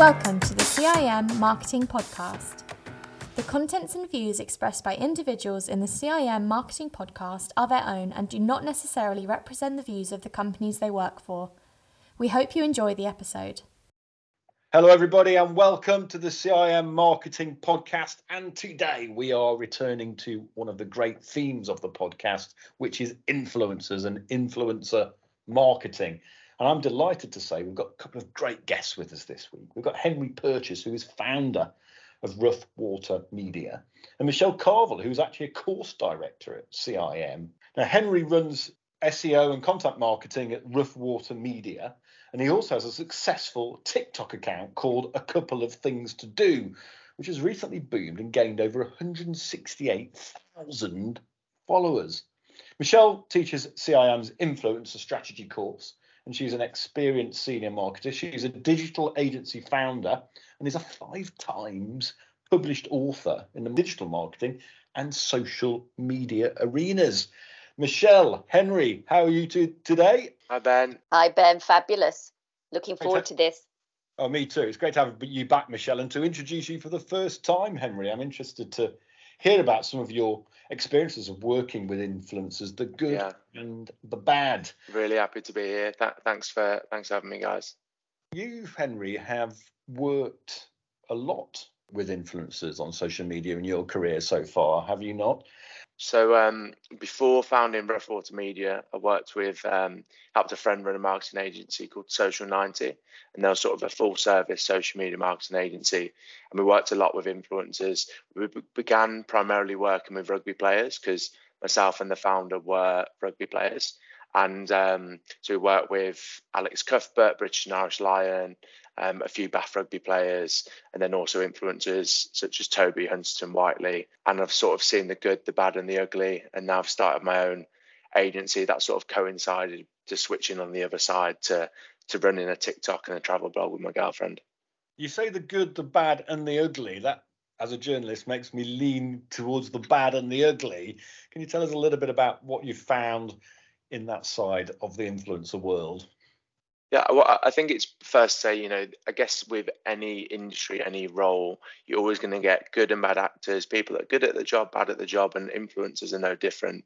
Welcome to the CIM Marketing Podcast. The contents and views expressed by individuals in the CIM Marketing Podcast are their own and do not necessarily represent the views of the companies they work for. We hope you enjoy the episode. Hello, everybody, and welcome to the CIM Marketing Podcast. And today we are returning to one of the great themes of the podcast, which is influencers and influencer marketing. And I'm delighted to say we've got a couple of great guests with us this week. We've got Henry Purchase, who is founder of Rough Water Media, and Michelle Carvill, who's actually a course director at CIM. Now, Henry runs SEO and content marketing at Rough Water Media, and he also has a successful TikTok account called A Couple of Things to Do, which has recently boomed and gained over 168,000 followers. Michelle teaches CIM's influencer strategy course, and she's an experienced senior marketer. She's a digital agency founder and is a five times published author in the digital marketing and social media arenas. Michelle, Henry, how are you two today? Hi, Ben. Hi, Ben. Fabulous. Looking forward to this. Oh, me too. It's great to have you back, Michelle, and to introduce you for the first time, Henry. I'm interested to hear about some of your experiences of working with influencers, the good yeah. and the bad. Really happy to be here. Th- thanks for thanks for having me, guys. You, Henry, have worked a lot with influencers on social media in your career so far, have you not? So um, before founding Rough Water Media, I worked with um, helped a friend run a marketing agency called Social 90, and they're sort of a full service social media marketing agency. And we worked a lot with influencers. We began primarily working with rugby players because myself and the founder were rugby players. And um, so we worked with Alex Cuthbert, British and Irish Lion, um, a few Bath rugby players, and then also influencers such as Toby Huntington Whiteley. And I've sort of seen the good, the bad, and the ugly. And now I've started my own agency that sort of coincided to switching on the other side to to running a TikTok and a travel blog with my girlfriend. You say the good, the bad, and the ugly. That, as a journalist, makes me lean towards the bad and the ugly. Can you tell us a little bit about what you found in that side of the influencer world? Yeah, well, I think it's first to say, you know, I guess with any industry, any role, you're always going to get good and bad actors, people that are good at the job, bad at the job, and influencers are no different.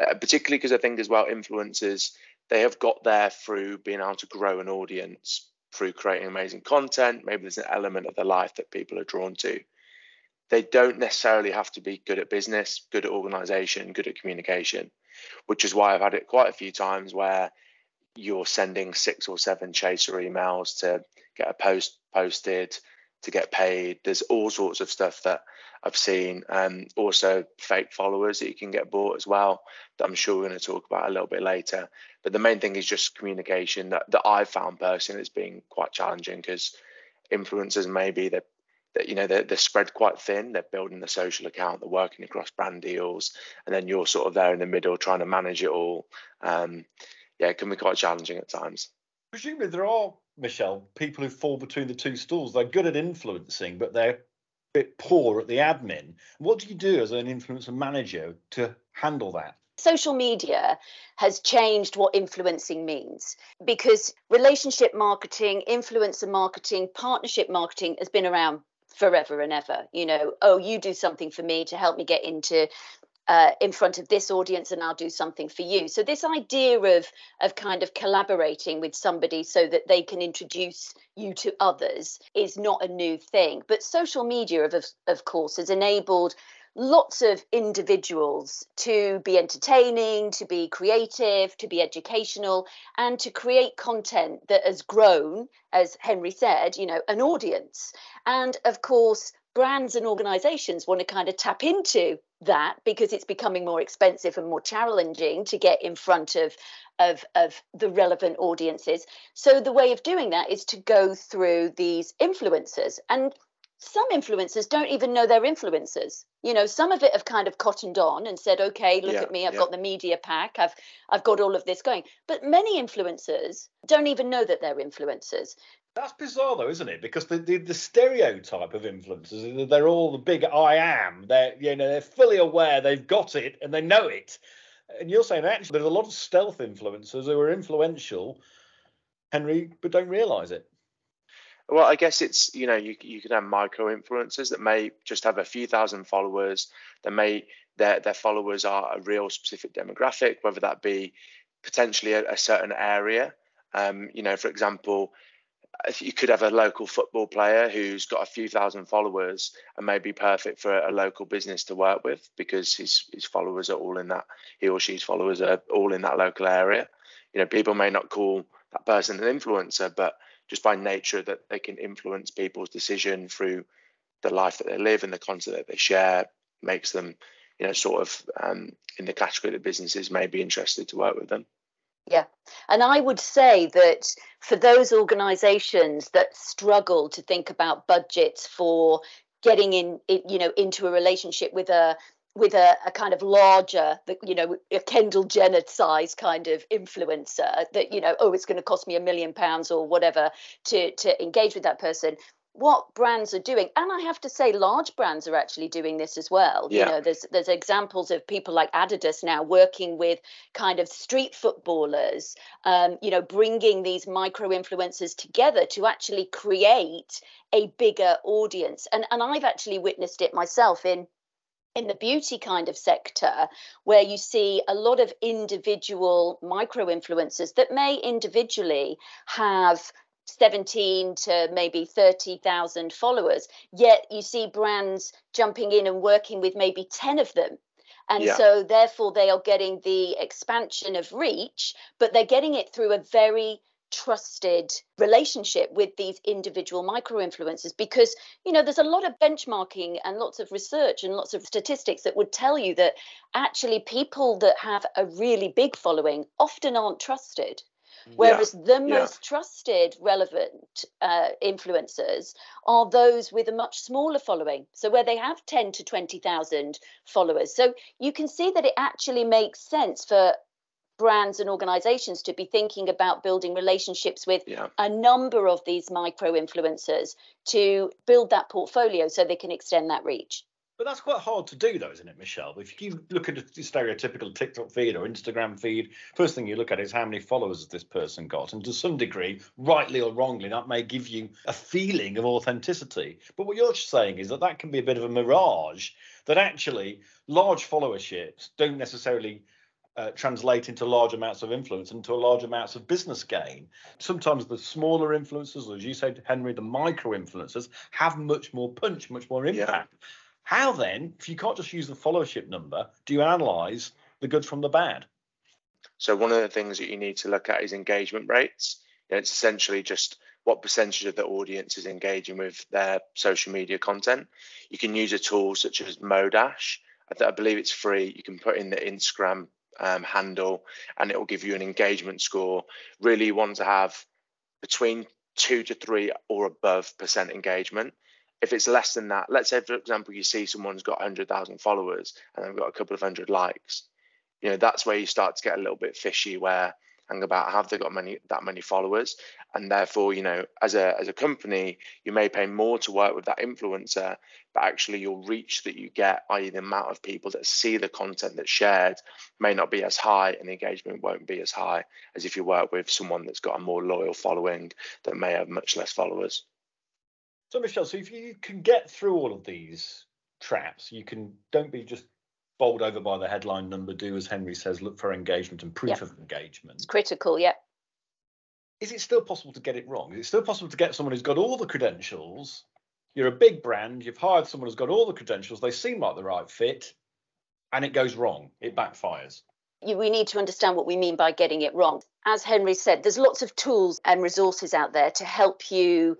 Uh, particularly because I think as well, influencers, they have got there through being able to grow an audience, through creating amazing content. Maybe there's an element of their life that people are drawn to. They don't necessarily have to be good at business, good at organization, good at communication, which is why I've had it quite a few times where you're sending six or seven chaser emails to get a post posted to get paid. There's all sorts of stuff that I've seen. Um, also, fake followers that you can get bought as well. That I'm sure we're going to talk about a little bit later. But the main thing is just communication that, that I've found personally it's been quite challenging because influencers maybe they're that you know they're, they're spread quite thin they're building the social account they're working across brand deals and then you're sort of there in the middle trying to manage it all um, yeah, it can be quite challenging at times. Presumably, there are, Michelle, people who fall between the two stools. They're good at influencing, but they're a bit poor at the admin. What do you do as an influencer manager to handle that? Social media has changed what influencing means because relationship marketing, influencer marketing, partnership marketing has been around forever and ever. You know, oh, you do something for me to help me get into uh, in front of this audience and I'll do something for you. So this idea of of kind of collaborating with somebody so that they can introduce you to others is not a new thing. But social media, of of course, has enabled lots of individuals to be entertaining, to be creative, to be educational, and to create content that has grown, as Henry said, you know, an audience. And of course, brands and organizations want to kind of tap into that because it's becoming more expensive and more challenging to get in front of of of the relevant audiences. So the way of doing that is to go through these influencers. And some influencers don't even know they're influencers you know some of it have kind of cottoned on and said okay look yeah, at me i've yeah. got the media pack i've i've got all of this going but many influencers don't even know that they're influencers that's bizarre, though, isn't it? Because the, the, the stereotype of influencers, is they're all the big I am. They're you know they're fully aware they've got it and they know it. And you're saying actually there's a lot of stealth influencers who are influential, Henry, but don't realise it. Well, I guess it's you know you you can have micro influencers that may just have a few thousand followers. That may their their followers are a real specific demographic, whether that be potentially a, a certain area. Um, you know, for example, you could have a local football player who's got a few thousand followers and may be perfect for a local business to work with because his his followers are all in that he or she's followers are all in that local area. You know, people may not call that person an influencer, but just by nature that they can influence people's decision through the life that they live and the content that they share makes them, you know, sort of um, in the category that businesses may be interested to work with them. Yeah. And I would say that for those organizations that struggle to think about budgets for getting in, you know, into a relationship with a with a, a kind of larger, you know, a Kendall Jenner size kind of influencer that, you know, oh, it's going to cost me a million pounds or whatever to to engage with that person. What brands are doing and i have to say large brands are actually doing this as well. Yeah. you know there's there's examples of people like adidas now working with kind of street footballers um, you know bringing these micro influencers together to actually create a bigger audience. And and i've actually witnessed it myself in in the beauty kind of sector where you see a lot of individual micro influencers that may individually have 17 to maybe 30,000 followers. Yet you see brands jumping in and working with maybe 10 of them. And yeah. so, therefore, they are getting the expansion of reach, but they're getting it through a very trusted relationship with these individual micro influencers because you know there's a lot of benchmarking and lots of research and lots of statistics that would tell you that actually people that have a really big following often aren't trusted Whereas yeah. the most yeah. trusted, relevant uh, influencers are those with a much smaller following. So where they have 10 to 20,000 followers. So you can see that it actually makes sense for brands and organizations to be thinking about building relationships with yeah. a number of these micro influencers to build that portfolio so they can extend that reach. But that's quite hard to do, though, isn't it, Michelle? If you look at a stereotypical TikTok feed or Instagram feed, first thing you look at is how many followers has this person got, and to some degree, rightly or wrongly, that may give you a feeling of authenticity. But what you're saying is that that can be a bit of a mirage. That actually large followerships don't necessarily uh, translate into large amounts of influence and to large amounts of business gain. Sometimes the smaller influencers, or as you said, Henry, the micro influencers, have much more punch, much more impact. Yeah. How then, if you can't just use the followership number, do you analyze the good from the bad? So one of the things that you need to look at is engagement rates. You know, it's essentially just what percentage of the audience is engaging with their social media content. You can use a tool such as Modash. I, I believe it's free. You can put in the Instagram um, handle and it will give you an engagement score. Really, want to have between two to three or above percent engagement if it's less than that, let's say for example you see someone's got 100,000 followers and they've got a couple of hundred likes, you know that's where you start to get a little bit fishy. Where hang about have they got many that many followers, and therefore you know as a as a company you may pay more to work with that influencer, but actually your reach that you get, i.e. the amount of people that see the content that's shared, may not be as high, and the engagement won't be as high as if you work with someone that's got a more loyal following that may have much less followers. So, Michelle, so if you can get through all of these traps, you can don't be just bowled over by the headline number. Do as Henry says, look for engagement and proof yep. of engagement. It's critical, yeah. Is it still possible to get it wrong? Is it still possible to get someone who's got all the credentials? You're a big brand. You've hired someone who's got all the credentials. They seem like the right fit, and it goes wrong. It backfires. we need to understand what we mean by getting it wrong. As Henry said, there's lots of tools and resources out there to help you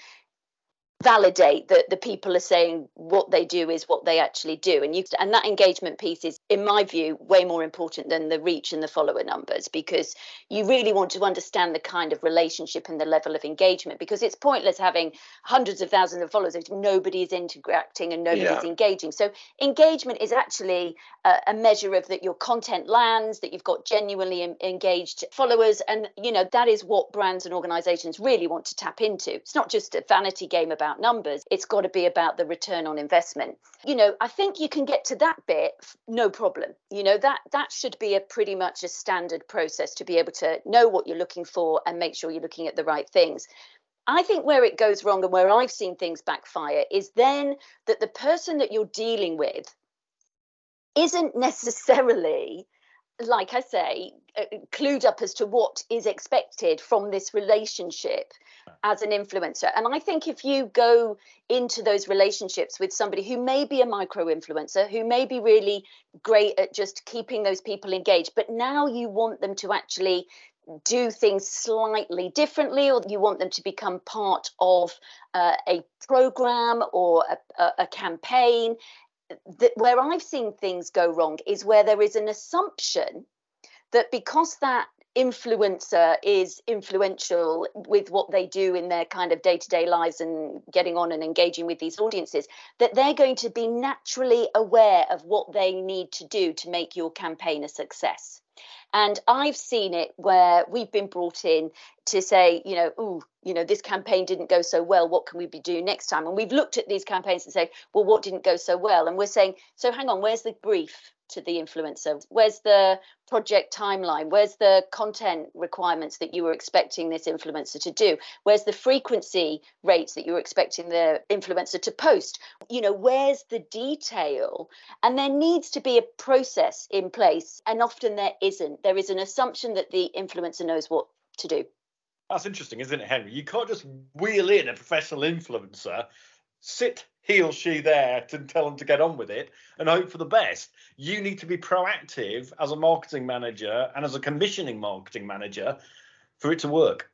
validate that the people are saying what they do is what they actually do. And you and that engagement piece is in my view way more important than the reach and the follower numbers because you really want to understand the kind of relationship and the level of engagement because it's pointless having hundreds of thousands of followers if nobody is interacting and nobody's yeah. engaging. So engagement is actually a, a, measure of that your content lands that you've got genuinely engaged followers. And you know that is what brands and organizations really want to tap into. It's not just a vanity game about about numbers. It's got to be about the return on investment. You know, I think you can get to that bit no problem. You know, that that should be a pretty much a standard process to be able to know what you're looking for and make sure you're looking at the right things. I think where it goes wrong and where I've seen things backfire is then that the person that you're dealing with isn't necessarily like I say, uh, clued up as to what is expected from this relationship as an influencer. And I think if you go into those relationships with somebody who may be a micro influencer, who may be really great at just keeping those people engaged, but now you want them to actually do things slightly differently or you want them to become part of uh, a program or a, a campaign where I've seen things go wrong is where there is an assumption that because that influencer is influential with what they do in their kind of day-to-day lives and getting on and engaging with these audiences that they're going to be naturally aware of what they need to do to make your campaign a success and I've seen it where we've been brought in to say, you know, oh, you know, this campaign didn't go so well. What can we be doing next time? And we've looked at these campaigns and say, well, what didn't go so well? And we're saying, so hang on, where's the brief? To the influencer? Where's the project timeline? Where's the content requirements that you were expecting this influencer to do? Where's the frequency rates that you were expecting the influencer to post? You know, where's the detail? And there needs to be a process in place. And often there isn't. There is an assumption that the influencer knows what to do. That's interesting, isn't it, Henry? You can't just wheel in a professional influencer, sit he or she there to tell them to get on with it and hope for the best. You need to be proactive as a marketing manager and as a commissioning marketing manager for it to work.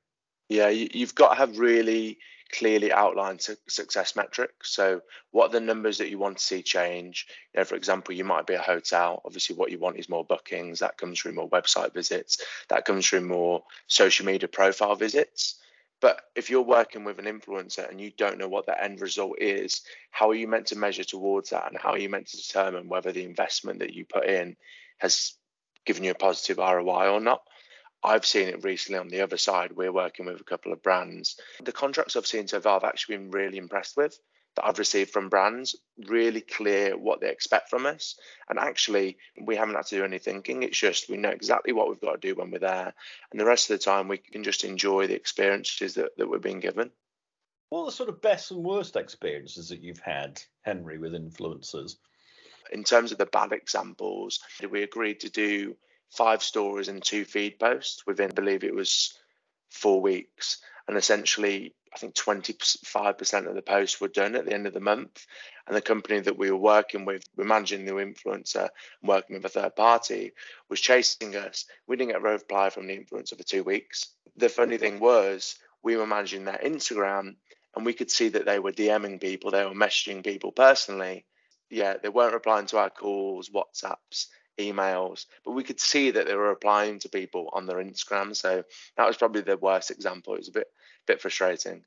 Yeah, you've got to have really clearly outlined success metrics. So, what are the numbers that you want to see change? You know, for example, you might be a hotel. Obviously, what you want is more bookings. That comes through more website visits. That comes through more social media profile visits. But if you're working with an influencer and you don't know what the end result is, how are you meant to measure towards that? And how are you meant to determine whether the investment that you put in has given you a positive ROI or not? I've seen it recently on the other side. We're working with a couple of brands. The contracts I've seen so far, I've actually been really impressed with that I've received from brands, really clear what they expect from us. And actually, we haven't had to do any thinking. It's just we know exactly what we've got to do when we're there. And the rest of the time, we can just enjoy the experiences that, that we're being given. What are the sort of best and worst experiences that you've had, Henry, with influencers? In terms of the bad examples, we agreed to do five stories and two feed posts within, I believe it was four weeks. And essentially, I think 25% of the posts were done at the end of the month. And the company that we were working with, we're managing the influencer and working with a third party, was chasing us. We didn't get a reply from the influencer for two weeks. The funny thing was, we were managing their Instagram and we could see that they were DMing people, they were messaging people personally. Yeah, they weren't replying to our calls, WhatsApps, emails, but we could see that they were replying to people on their Instagram. So that was probably the worst example. It was a bit bit frustrating.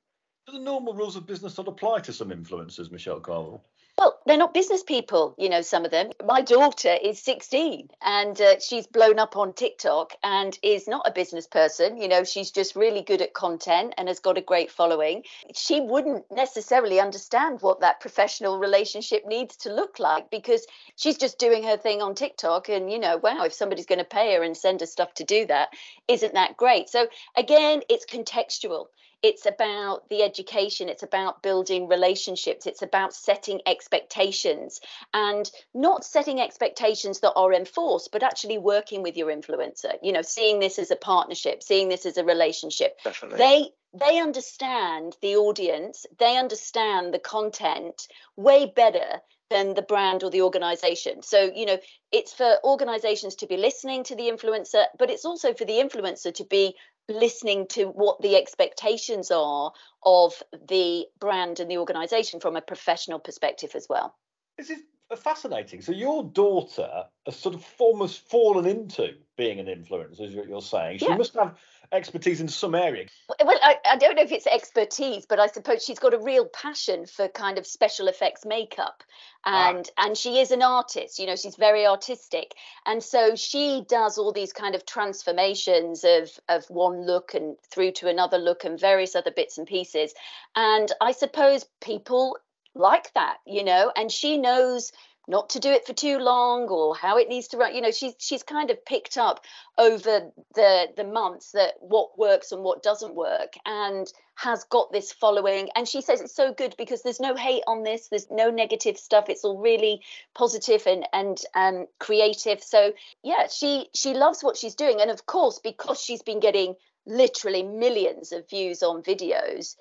Do the normal rules of business not apply to some influencers, Michelle Carvill? Well, they're not business people, you know, some of them. My daughter is 16 and uh, she's blown up on TikTok and is not a business person. You know, she's just really good at content and has got a great following. She wouldn't necessarily understand what that professional relationship needs to look like because she's just doing her thing on TikTok. And, you know, wow, if somebody's going to pay her and send her stuff to do that, isn't that great? So, again, it's contextual it's about the education it's about building relationships it's about setting expectations and not setting expectations that are enforced but actually working with your influencer you know seeing this as a partnership seeing this as a relationship Definitely. they they understand the audience they understand the content way better than the brand or the organization. So, you know, it's for organizations to be listening to the influencer, but it's also for the influencer to be listening to what the expectations are of the brand and the organization from a professional perspective as well. This is fascinating. So your daughter has sort of almost fallen into being an influencer, is what you're saying. She yeah. must have expertise in some area. Well, I, I, don't know if it's expertise, but I suppose she's got a real passion for kind of special effects makeup, and ah. and she is an artist. You know, she's very artistic, and so she does all these kind of transformations of of one look and through to another look and various other bits and pieces. And I suppose people like that, you know, and she knows not to do it for too long or how it needs to run you know she's she's kind of picked up over the the months that what works and what doesn't work and has got this following. And she says it's so good because there's no hate on this there's no negative stuff it's all really positive and and um, creative. So yeah she she loves what she's doing. And of course because she's been getting literally millions of views on videos,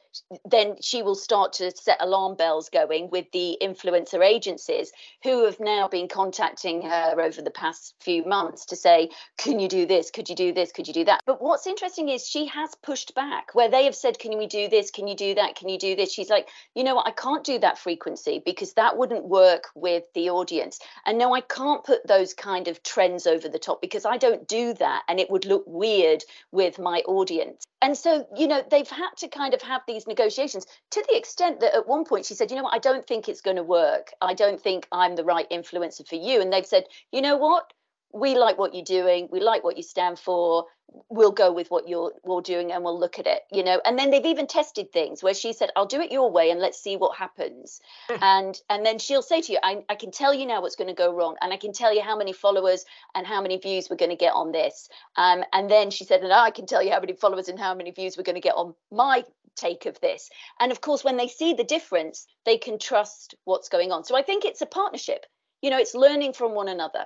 then she will start to set alarm bells going with the influencer agencies who have now been contacting her over the past few months to say, Can you do this? Could you do this? Could you do that? But what's interesting is she has pushed back where they have said, Can we do this? Can you do that? Can you do this? She's like, You know what? I can't do that frequency because that wouldn't work with the audience. And no, I can't put those kind of trends over the top because I don't do that and it would look weird with my audience. And so, you know, they've had to kind of have these negotiations to the extent that at one point she said, you know what, I don't think it's going to work. I don't think I'm the right influencer for you. And they've said, you know what, we like what you're doing we like what you stand for we'll go with what you're, you're doing and we'll look at it you know? And then they've even tested things where she said i'll do it your way and let's see what happens. Hmm. and and then she'll say to you I, I can tell you now what's going to go wrong and i can tell you how many followers and how many views we're going to get on this. Um, and then she said and i can tell you how many followers and how many views we're going to get on my take of this. And of course when they see the difference they can trust what's going on. So i think it's a partnership. You know it's learning from one another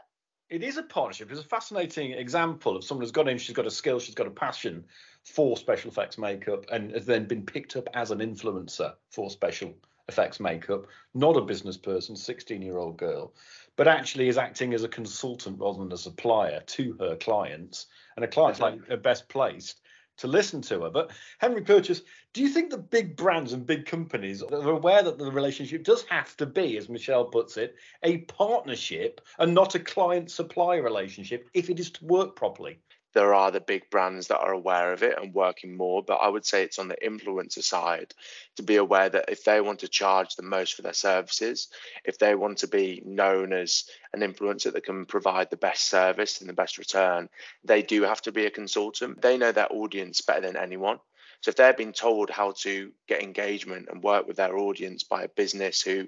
it is a partnership. It's a fascinating example of someone who's got in, she's got a skill, she's got a passion for special effects makeup, and has then been picked up as an influencer for special effects makeup, not a business person, 16 year old girl, but actually is acting as a consultant rather than a supplier to her clients. And a client's like are best placed to listen to her. But Henry Purchase, do you think the big brands and big companies are aware that the relationship does have to be, as Michelle puts it, a partnership and not a client supply relationship if it is to work properly? There are the big brands that are aware of it and working more. But I would say it's on the influencer side to be aware that if they want to charge the most for their services, if they want to be known as an influencer that can provide the best service and the best return, they do have to be a consultant. They know their audience better than anyone. So if they're being told how to get engagement and work with their audience by a business who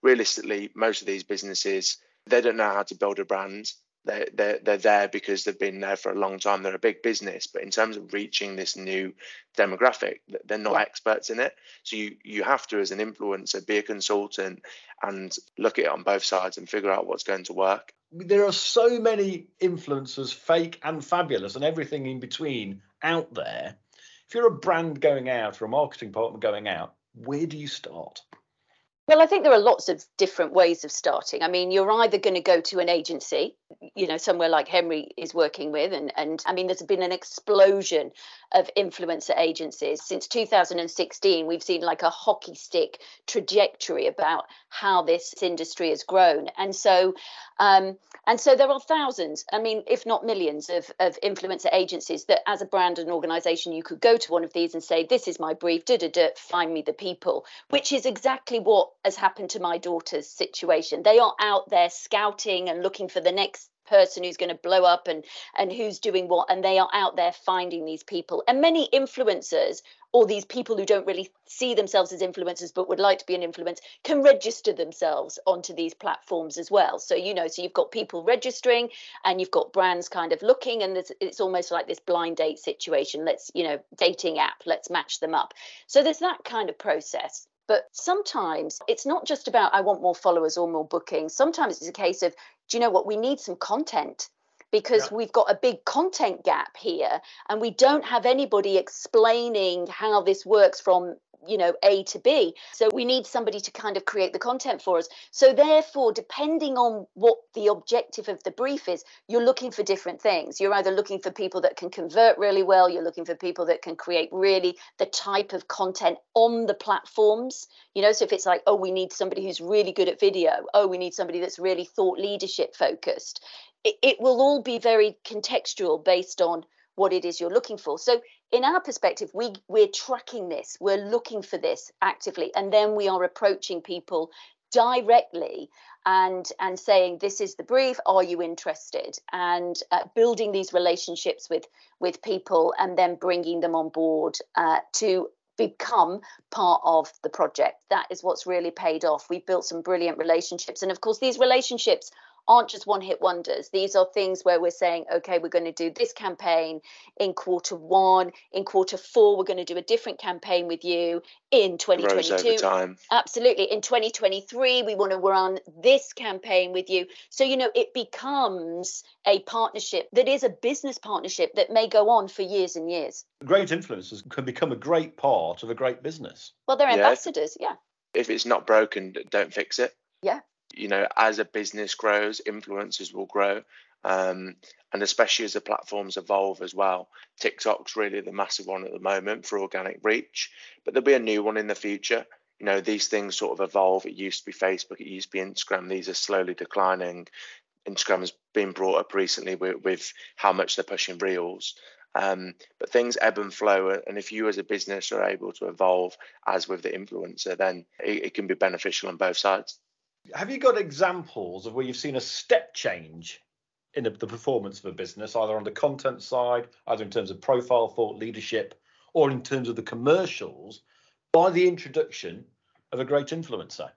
realistically, most of these businesses, they don't know how to build a brand they're, they're, they're there because they've been there for a long time. They're a big business, but in terms of reaching this new demographic, they're not yeah. experts in it. So you you have to, as an influencer, be a consultant and look at it on both sides and figure out what's going to work. There are so many influencers, fake and fabulous, and everything in between out there. If you're a brand going out or a marketing partner going out, where do you start? Well, I think there are lots of different ways of starting. I mean, you're either going to go to an agency, you know, somewhere like Henry is working with, and and I mean, there's been an explosion of influencer agencies since 2016. We've seen like a hockey stick trajectory about how this industry has grown, and so um, and so there are thousands, I mean, if not millions, of of influencer agencies that, as a brand and organisation, you could go to one of these and say, "This is my brief. Da da da. Find me the people," which is exactly what has happened to my daughter's situation. They are out there scouting and looking for the next person who's going to blow up and and who's doing what and they are out there finding these people. And many influencers or these people who don't really see themselves as influencers but would like to be an influence can register themselves onto these platforms as well. So you know so you've got people registering and you've got brands kind of looking and it's almost like this blind date situation. Let's you know dating app let's match them up. So there's that kind of process. But sometimes it's not just about, I want more followers or more bookings. Sometimes it's a case of, do you know what? We need some content because yeah. we've got a big content gap here and we don't have anybody explaining how this works from you know a to b. So we need somebody to kind of create the content for us. So therefore depending on what the objective of the brief is you're looking for different things. You're either looking for people that can convert really well you're looking for people that can create really the type of content on the platforms. You know so if it's like oh we need somebody who's really good at video oh we need somebody that's really thought leadership focused it, it will all be very contextual based on what it is you're looking for. So in our perspective, we we're tracking this, we're looking for this actively, and then we are approaching people directly and and saying this is the brief are you interested and uh, building these relationships with with people and then bringing them on board uh, to become part of the project. That is what's really paid off. We've built some brilliant relationships. And of course, these relationships aren't just one hit wonders. These are things where we're saying, okay, we're going to do this campaign in quarter one. In quarter four, we're going to do a different campaign with you in 2022. Absolutely. In 2023, we want to run this campaign with you. So, you know, it becomes a partnership that is a business partnership that may go on for years and years. Great influencers can become a great part of a great business. Well, they're ambassadors, yeah. If it's not broken, don't fix it. Yeah you know, as a business grows, influencers will grow. Um, and especially as the platforms evolve as well. TikTok's really the massive one at the moment for organic reach, but there'll be a new one in the future. You know, these things sort of evolve. It used to be Facebook, it used to be Instagram. These are slowly declining. Instagram has been brought up recently with, with how much they're pushing reels. Um, but things ebb and flow, and if you as a business are able to evolve as with the influencer, then it, it can be beneficial on both sides. Have you got examples of where you've seen a step change in the, the performance of a business, either on the content side, either in terms of profile, thought leadership, or in terms of the commercials, by the introduction of a great influencer?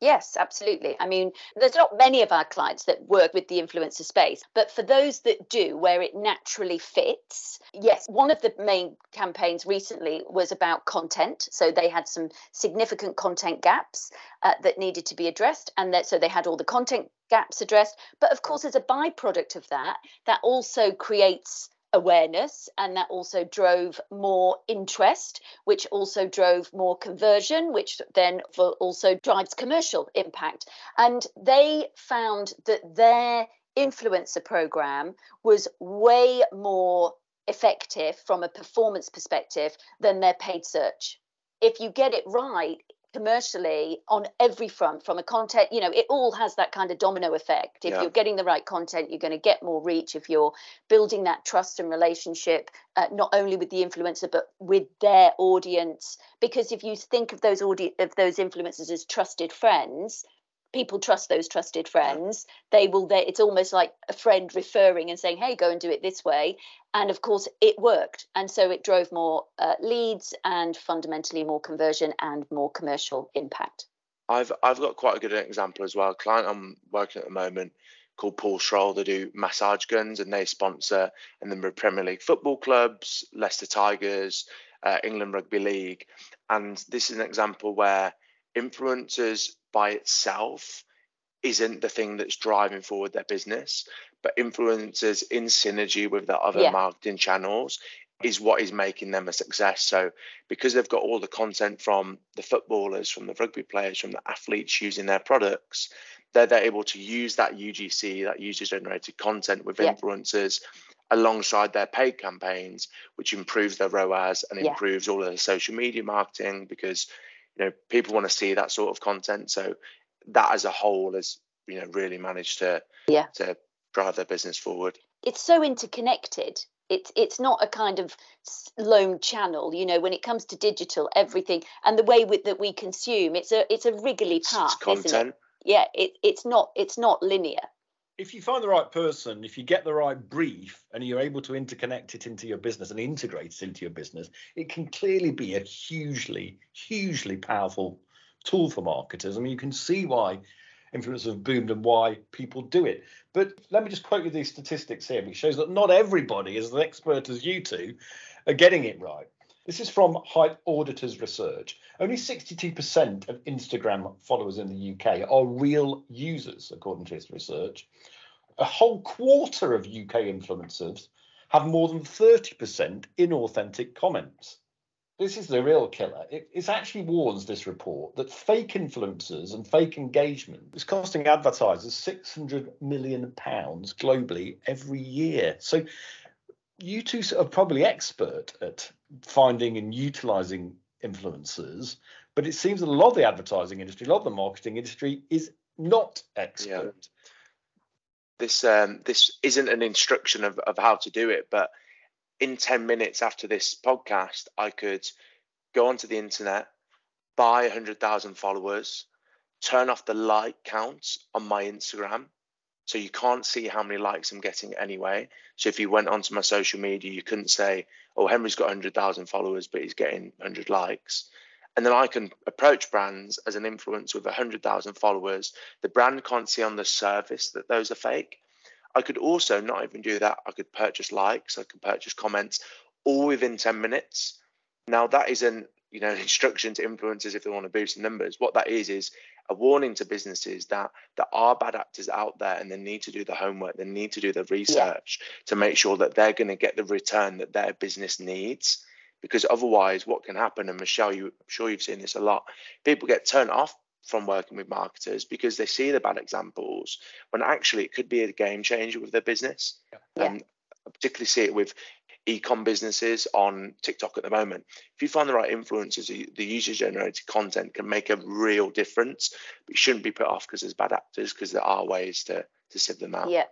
Yes, absolutely. I mean, there's not many of our clients that work with the influencer space, but for those that do, where it naturally fits, yes, one of the main campaigns recently was about content. So they had some significant content gaps uh, that needed to be addressed, and that so they had all the content gaps addressed. But of course, as a byproduct of that, that also creates awareness and that also drove more interest which also drove more conversion which then also drives commercial impact. And they found that their influencer program was way more effective from a performance perspective than their paid search. If you get it right commercially on every front from a content you know it all has that kind of domino effect. If yeah. you're getting the right content you're going to get more reach. If you're building that trust and relationship uh, not only with the influencer but with their audience. Because if you think of those audi- of those influencers as trusted friends people trust those trusted friends they will they it's almost like a friend referring and saying hey go and do it this way. And of course it worked. And so it drove more uh, leads and fundamentally more conversion and more commercial impact. I've i've got quite a good example as well. A client i'm working at the moment called Pulseroll. they do massage guns and they sponsor and then premier league football clubs leicester tigers uh, england rugby league. And this is an example where influencers by itself isn't the thing that's driving forward their business, but influencers in synergy with the other yeah. marketing channels is what is making them a success. So, because they've got all the content from the footballers, from the rugby players, from the athletes using their products, they're, they're able to use that UGC, that user generated content with yeah. influencers alongside their paid campaigns, which improves their ROAS and yeah. improves all of their social media marketing because you know people want to see that sort of content. So that as a whole has you know really managed to yeah. to drive their business forward. It's so interconnected. It's it's not a kind of lone channel. You know when it comes to digital everything and the way with, that we consume it's a it's a wriggly path it's content. It? yeah it, it's not it's not linear if you find the right person, if you get the right brief and you're able to interconnect it into your business and integrate it into your business, it can clearly be a hugely, hugely powerful tool for marketers. I mean, you can see why influencers have boomed and why people do it. But let me just quote you these statistics here, which shows that not everybody, as an expert as you two, are getting it right. This is from HypeAuditor's Research. Only 62% of Instagram followers in the UK are real users, according to this research. A whole quarter of UK influencers have more than 30% inauthentic comments. This is the real killer. It, it actually warns this report that fake influencers and fake engagement is costing advertisers 600 million pounds globally every year. So you two are probably expert at finding and utilizing influencers, but it seems that a lot of the advertising industry, a lot of the marketing industry is not expert. Yeah. This um, this isn't an instruction of, of how to do it, but in 10 minutes after this podcast, I could go onto the internet, buy 100,000 followers, turn off the like count on my Instagram, So you can't see how many likes I'm getting anyway. So if you went onto my social media, you couldn't say, oh, Henry's got 100,000 followers, but he's getting 100 likes. And then I can approach brands as an influencer with 100,000 followers. The brand can't see on the surface that those are fake. I could also not even do that. I could purchase likes, I could purchase comments all within 10 minutes. Now, that isn't you know, instruction to influencers if they want to boost numbers. What that is is a warning to businesses that there are bad actors out there and they need to do the homework, they need to do the research yeah. to make sure that they're going to get the return that their business needs. Because otherwise, what can happen, and Michelle, you, I'm sure you've seen this a lot, people get turned off from working with marketers because they see the bad examples when actually it could be a game changer with their business. Yeah. And um, I particularly see it with e-com businesses on TikTok at the moment. If you find the right influencers, the user generated content can make a real difference. But you shouldn't be put off because there's bad actors because there are ways to to sift them out. Yeah.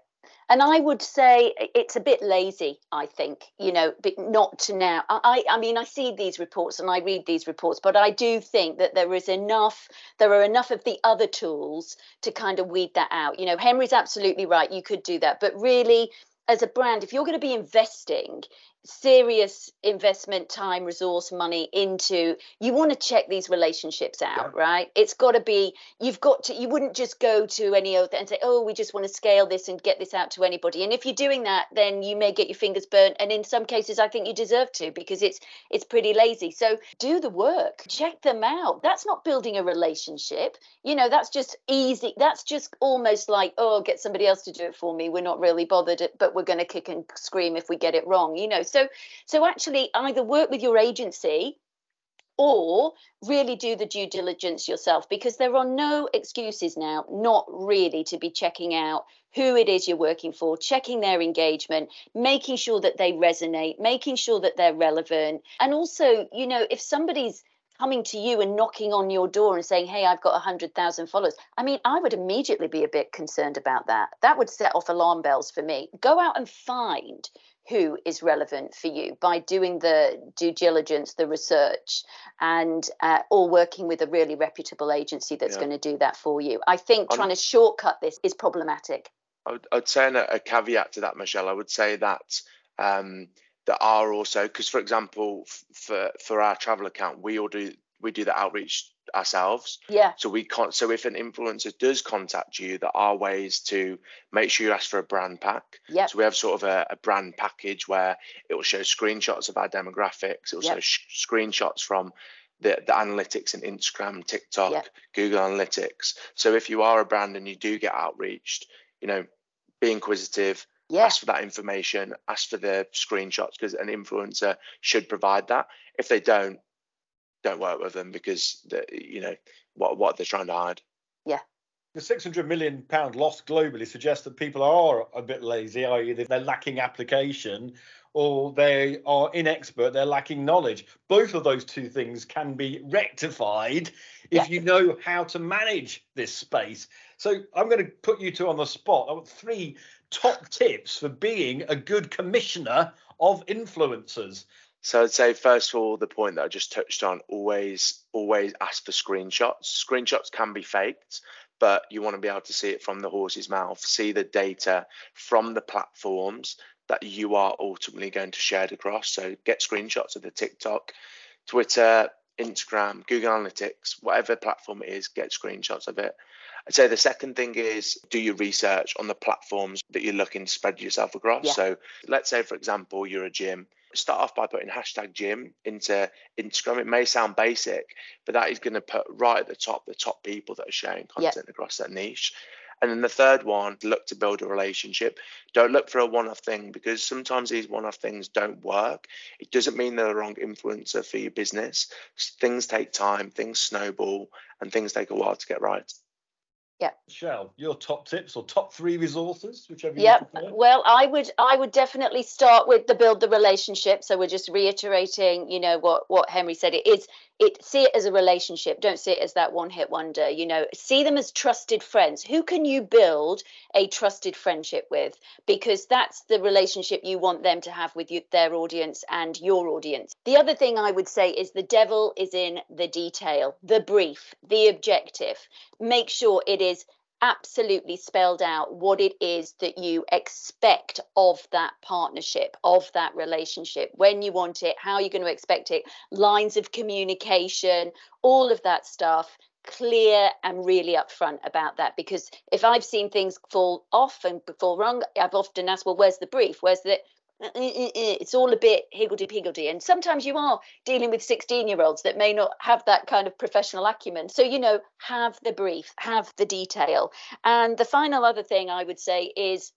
And I would say it's a bit lazy, I think, you know, but not to now. I, I mean, I see these reports and I read these reports, but I do think that there is enough, there are enough of the other tools to kind of weed that out. You know, Henry's absolutely right. You could do that. But really, as a brand, if you're going to be investing serious investment time resource money into you want to check these relationships out yeah. right? It's got to be you've got to you wouldn't just go to any other and say oh we just want to scale this and get this out to anybody. And if you're doing that then you may get your fingers burnt and in some cases i think you deserve to because it's it's pretty lazy. So do the work check them out. That's not building a relationship. You know that's just easy that's just almost like oh get somebody else to do it for me. We're not really bothered but we're going to kick and scream if we get it wrong. You know so so actually either work with your agency or really do the due diligence yourself because there are no excuses now not really to be checking out who it is you're working for checking their engagement making sure that they resonate making sure that they're relevant. And also you know if somebody's coming to you and knocking on your door and saying hey i've got 100000 followers i mean i would immediately be a bit concerned about that. That would set off alarm bells for me. Go out and find who is relevant for you by doing the due diligence, the research, and uh, or working with a really reputable agency that's yeah. going to do that for you. I think trying to shortcut this is problematic. I would, I'd say a, a, caveat to that, Michelle. I would say that. Um, there are also because, for example, f- for for our travel account, we all do we do the outreach ourselves. Yeah. So we can't. So if an influencer does contact you, there are ways to make sure you ask for a brand pack. Yeah. So we have sort of a, a, brand package where it will show screenshots of our demographics. It will yep. show sh- screenshots from the, the analytics in Instagram, TikTok, yep. Google Analytics. So if you are a brand and you do get outreached, you know, be inquisitive. Yeah. Ask for that information. Ask for the screenshots because an influencer should provide that. If they don't, don't work with them because you know what what they're trying to hide. Yeah. The 600 million pound loss globally suggests that people are a bit lazy, i.e., they're lacking application or they are inexpert, they're lacking knowledge. Both of those two things can be rectified if yeah. you know how to manage this space. So I'm going to put you two on the spot. I want three top tips for being a good commissioner of influencers. So I'd say first of all, the point that I just touched on, always, always ask for screenshots. Screenshots can be faked, but you want to be able to see it from the horse's mouth, see the data from the platforms that you are ultimately going to share it across. So get screenshots of the TikTok, Twitter, Instagram, Google Analytics, whatever platform it is, get screenshots of it. I'd say the second thing is do your research on the platforms that you're looking to spread yourself across. Yeah. So let's say, for example, you're a gym start off by putting hashtag gym into Instagram. It may sound basic, but that is going to put right at the top the top people that are sharing content yep. across that niche. And then the third one, look to build a relationship. Don't look for a one off thing because sometimes these one off things don't work. It doesn't mean they're the wrong influencer for your business. Things take time, things snowball, and things take a while to get right. Yeah. Michelle, your top tips or top three resources, whichever. Yeah. Well, I would I would definitely start with the build the relationship. So we're just reiterating, you know, what what Henry said. It is it see it as a relationship. Don't see it as that one hit wonder. You know, see them as trusted friends. Who can you build a trusted friendship with? Because that's the relationship you want them to have with you, their audience and your audience. The other thing I would say is the devil is in the detail, the brief, the objective. Make sure it is absolutely spelled out what it is that you expect of that partnership, of that relationship, when you want it, how you're going to expect it, lines of communication, all of that stuff clear and really upfront about that because if I've seen things fall off and fall wrong, I've often asked, well, where's the brief? Where's the Uh, uh, uh, it's all a bit higgledy piggledy. And sometimes you are dealing with 16 year olds that may not have that kind of professional acumen. So, you know, have the brief, have the detail. And the final other thing I would say is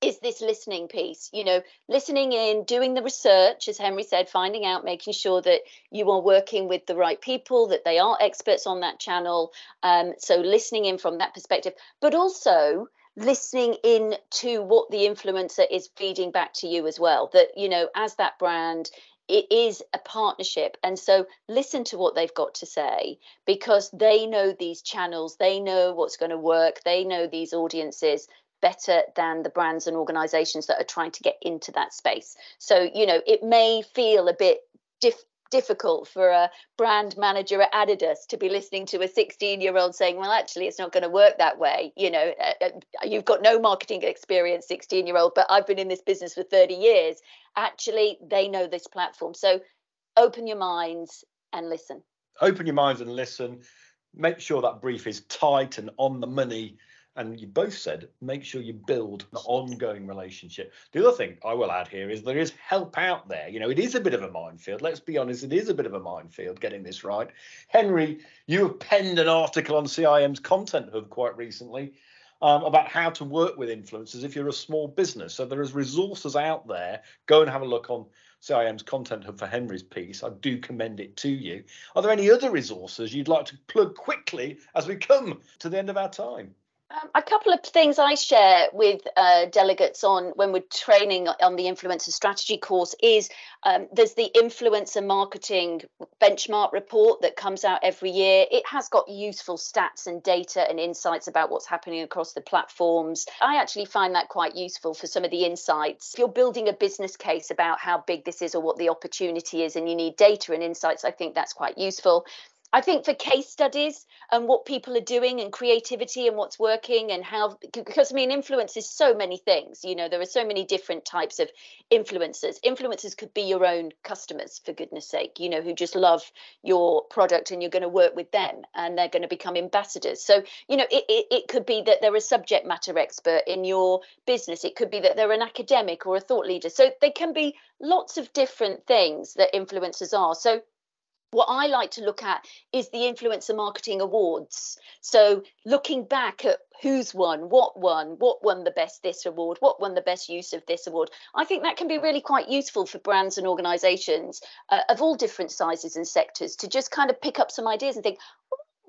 is this listening piece you know listening in doing the research as henry said finding out making sure that you are working with the right people that they are experts on that channel um, so listening in from that perspective but also listening in to what the influencer is feeding back to you as well that you know as that brand it is a partnership. And so listen to what they've got to say because they know these channels they know what's going to work they know these audiences better than the brands and organizations that are trying to get into that space. So you know it may feel a bit diff- difficult for a brand manager at Adidas to be listening to a 16 year old saying, well, actually, it's not going to work that way. You know, uh, uh, you've got no marketing experience, 16 year old, but I've been in this business for 30 years. Actually, they know this platform. So open your minds and listen. Open your minds and listen. Make sure that brief is tight and on the money and you both said make sure you build an ongoing relationship. The other thing I will add here is there is help out there. You know, it is a bit of a minefield. Let's be honest, it is a bit of a minefield getting this right. Henry, you have penned an article on CIM's Content Hub quite recently. Um, about how to work with influencers if you're a small business. So there is resources out there. Go and have a look on CIM's content hub for Henry's piece. I do commend it to you. Are there any other resources you'd like to plug quickly as we come to the end of our time? Um, a couple of things I share with uh, delegates on when we're training on the influencer strategy course is um, there's the influencer marketing benchmark report that comes out every year. It has got useful stats and data and insights about what's happening across the platforms. I actually find that quite useful for some of the insights. If you're building a business case about how big this is or what the opportunity is and you need data and insights, I think that's quite useful. I think for case studies and what people are doing and creativity and what's working and how, because I mean, influence is so many things. You know, there are so many different types of influencers. Influencers could be your own customers, for goodness sake, you know, who just love your product and you're going to work with them and they're going to become ambassadors. So, you know, it, it, it could be that they're a subject matter expert in your business, it could be that they're an academic or a thought leader. So, they can be lots of different things that influencers are. So, what I like to look at is the influencer marketing awards. So looking back at who's won, what won, what won the best this award, what won the best use of this award. I think that can be really quite useful for brands and organizations uh, of all different sizes and sectors to just kind of pick up some ideas and think,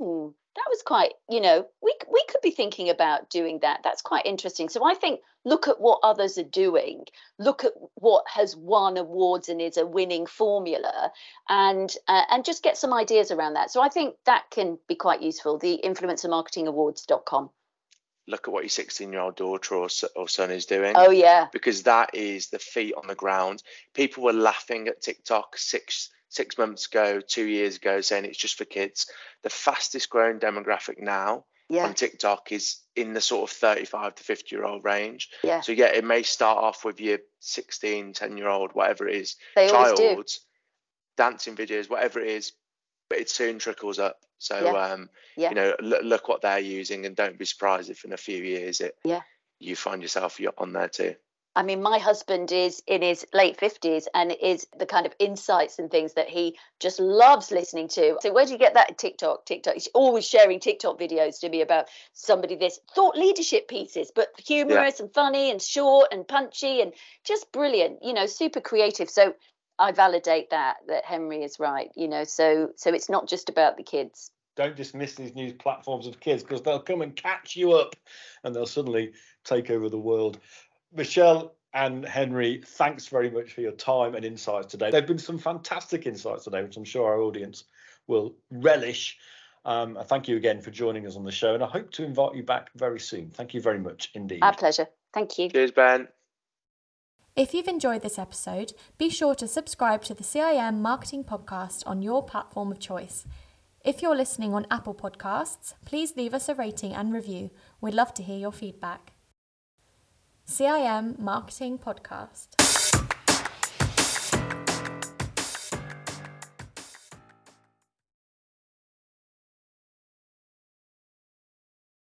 oh, that was quite you know we we could be thinking about doing that. That's quite interesting. So i think look at what others are doing. Look at what has won awards and is a winning formula and uh, and just get some ideas around that. So i think that can be quite useful the influencermarketingawards.com look at what your 16 year old daughter or, or son is doing. Oh yeah. Because that is the feet on the ground. People were laughing at tiktok six six months ago, two years ago, saying it's just for kids. The fastest growing demographic now yeah. on TikTok is in the sort of 35 to 50 year old range. Yeah. So, yeah, it may start off with your 16, 10 year old, whatever it is, they child, dancing videos, whatever it is, but it soon trickles up. So, yeah. Um, yeah. you know, look, look what they're using and don't be surprised if in a few years it, yeah. you find yourself on there too. I mean, my husband is in his late 50s and is the kind of insights and things that he just loves listening to. So, where do you get that TikTok? TikTok. He's always sharing TikTok videos to me about somebody this thought leadership pieces, but humorous yeah. and funny and short and punchy and just brilliant, you know, super creative. So, I validate that, that Henry is right, you know, so so it's not just about the kids don't dismiss these new platforms of kids because they'll come and catch you up and they'll suddenly take over the world. Michelle and Henry, thanks very much for your time and insights today. There have been some fantastic insights today, which I'm sure our audience will relish. Um, thank you again for joining us on the show, and I hope to invite you back very soon. Thank you very much indeed. Our pleasure. Thank you. Cheers, Ben. If you've enjoyed this episode, be sure to subscribe to the CIM Marketing Podcast on your platform of choice. If you're listening on Apple Podcasts, please leave us a rating and review. We'd love to hear your feedback. CIM Marketing Podcast.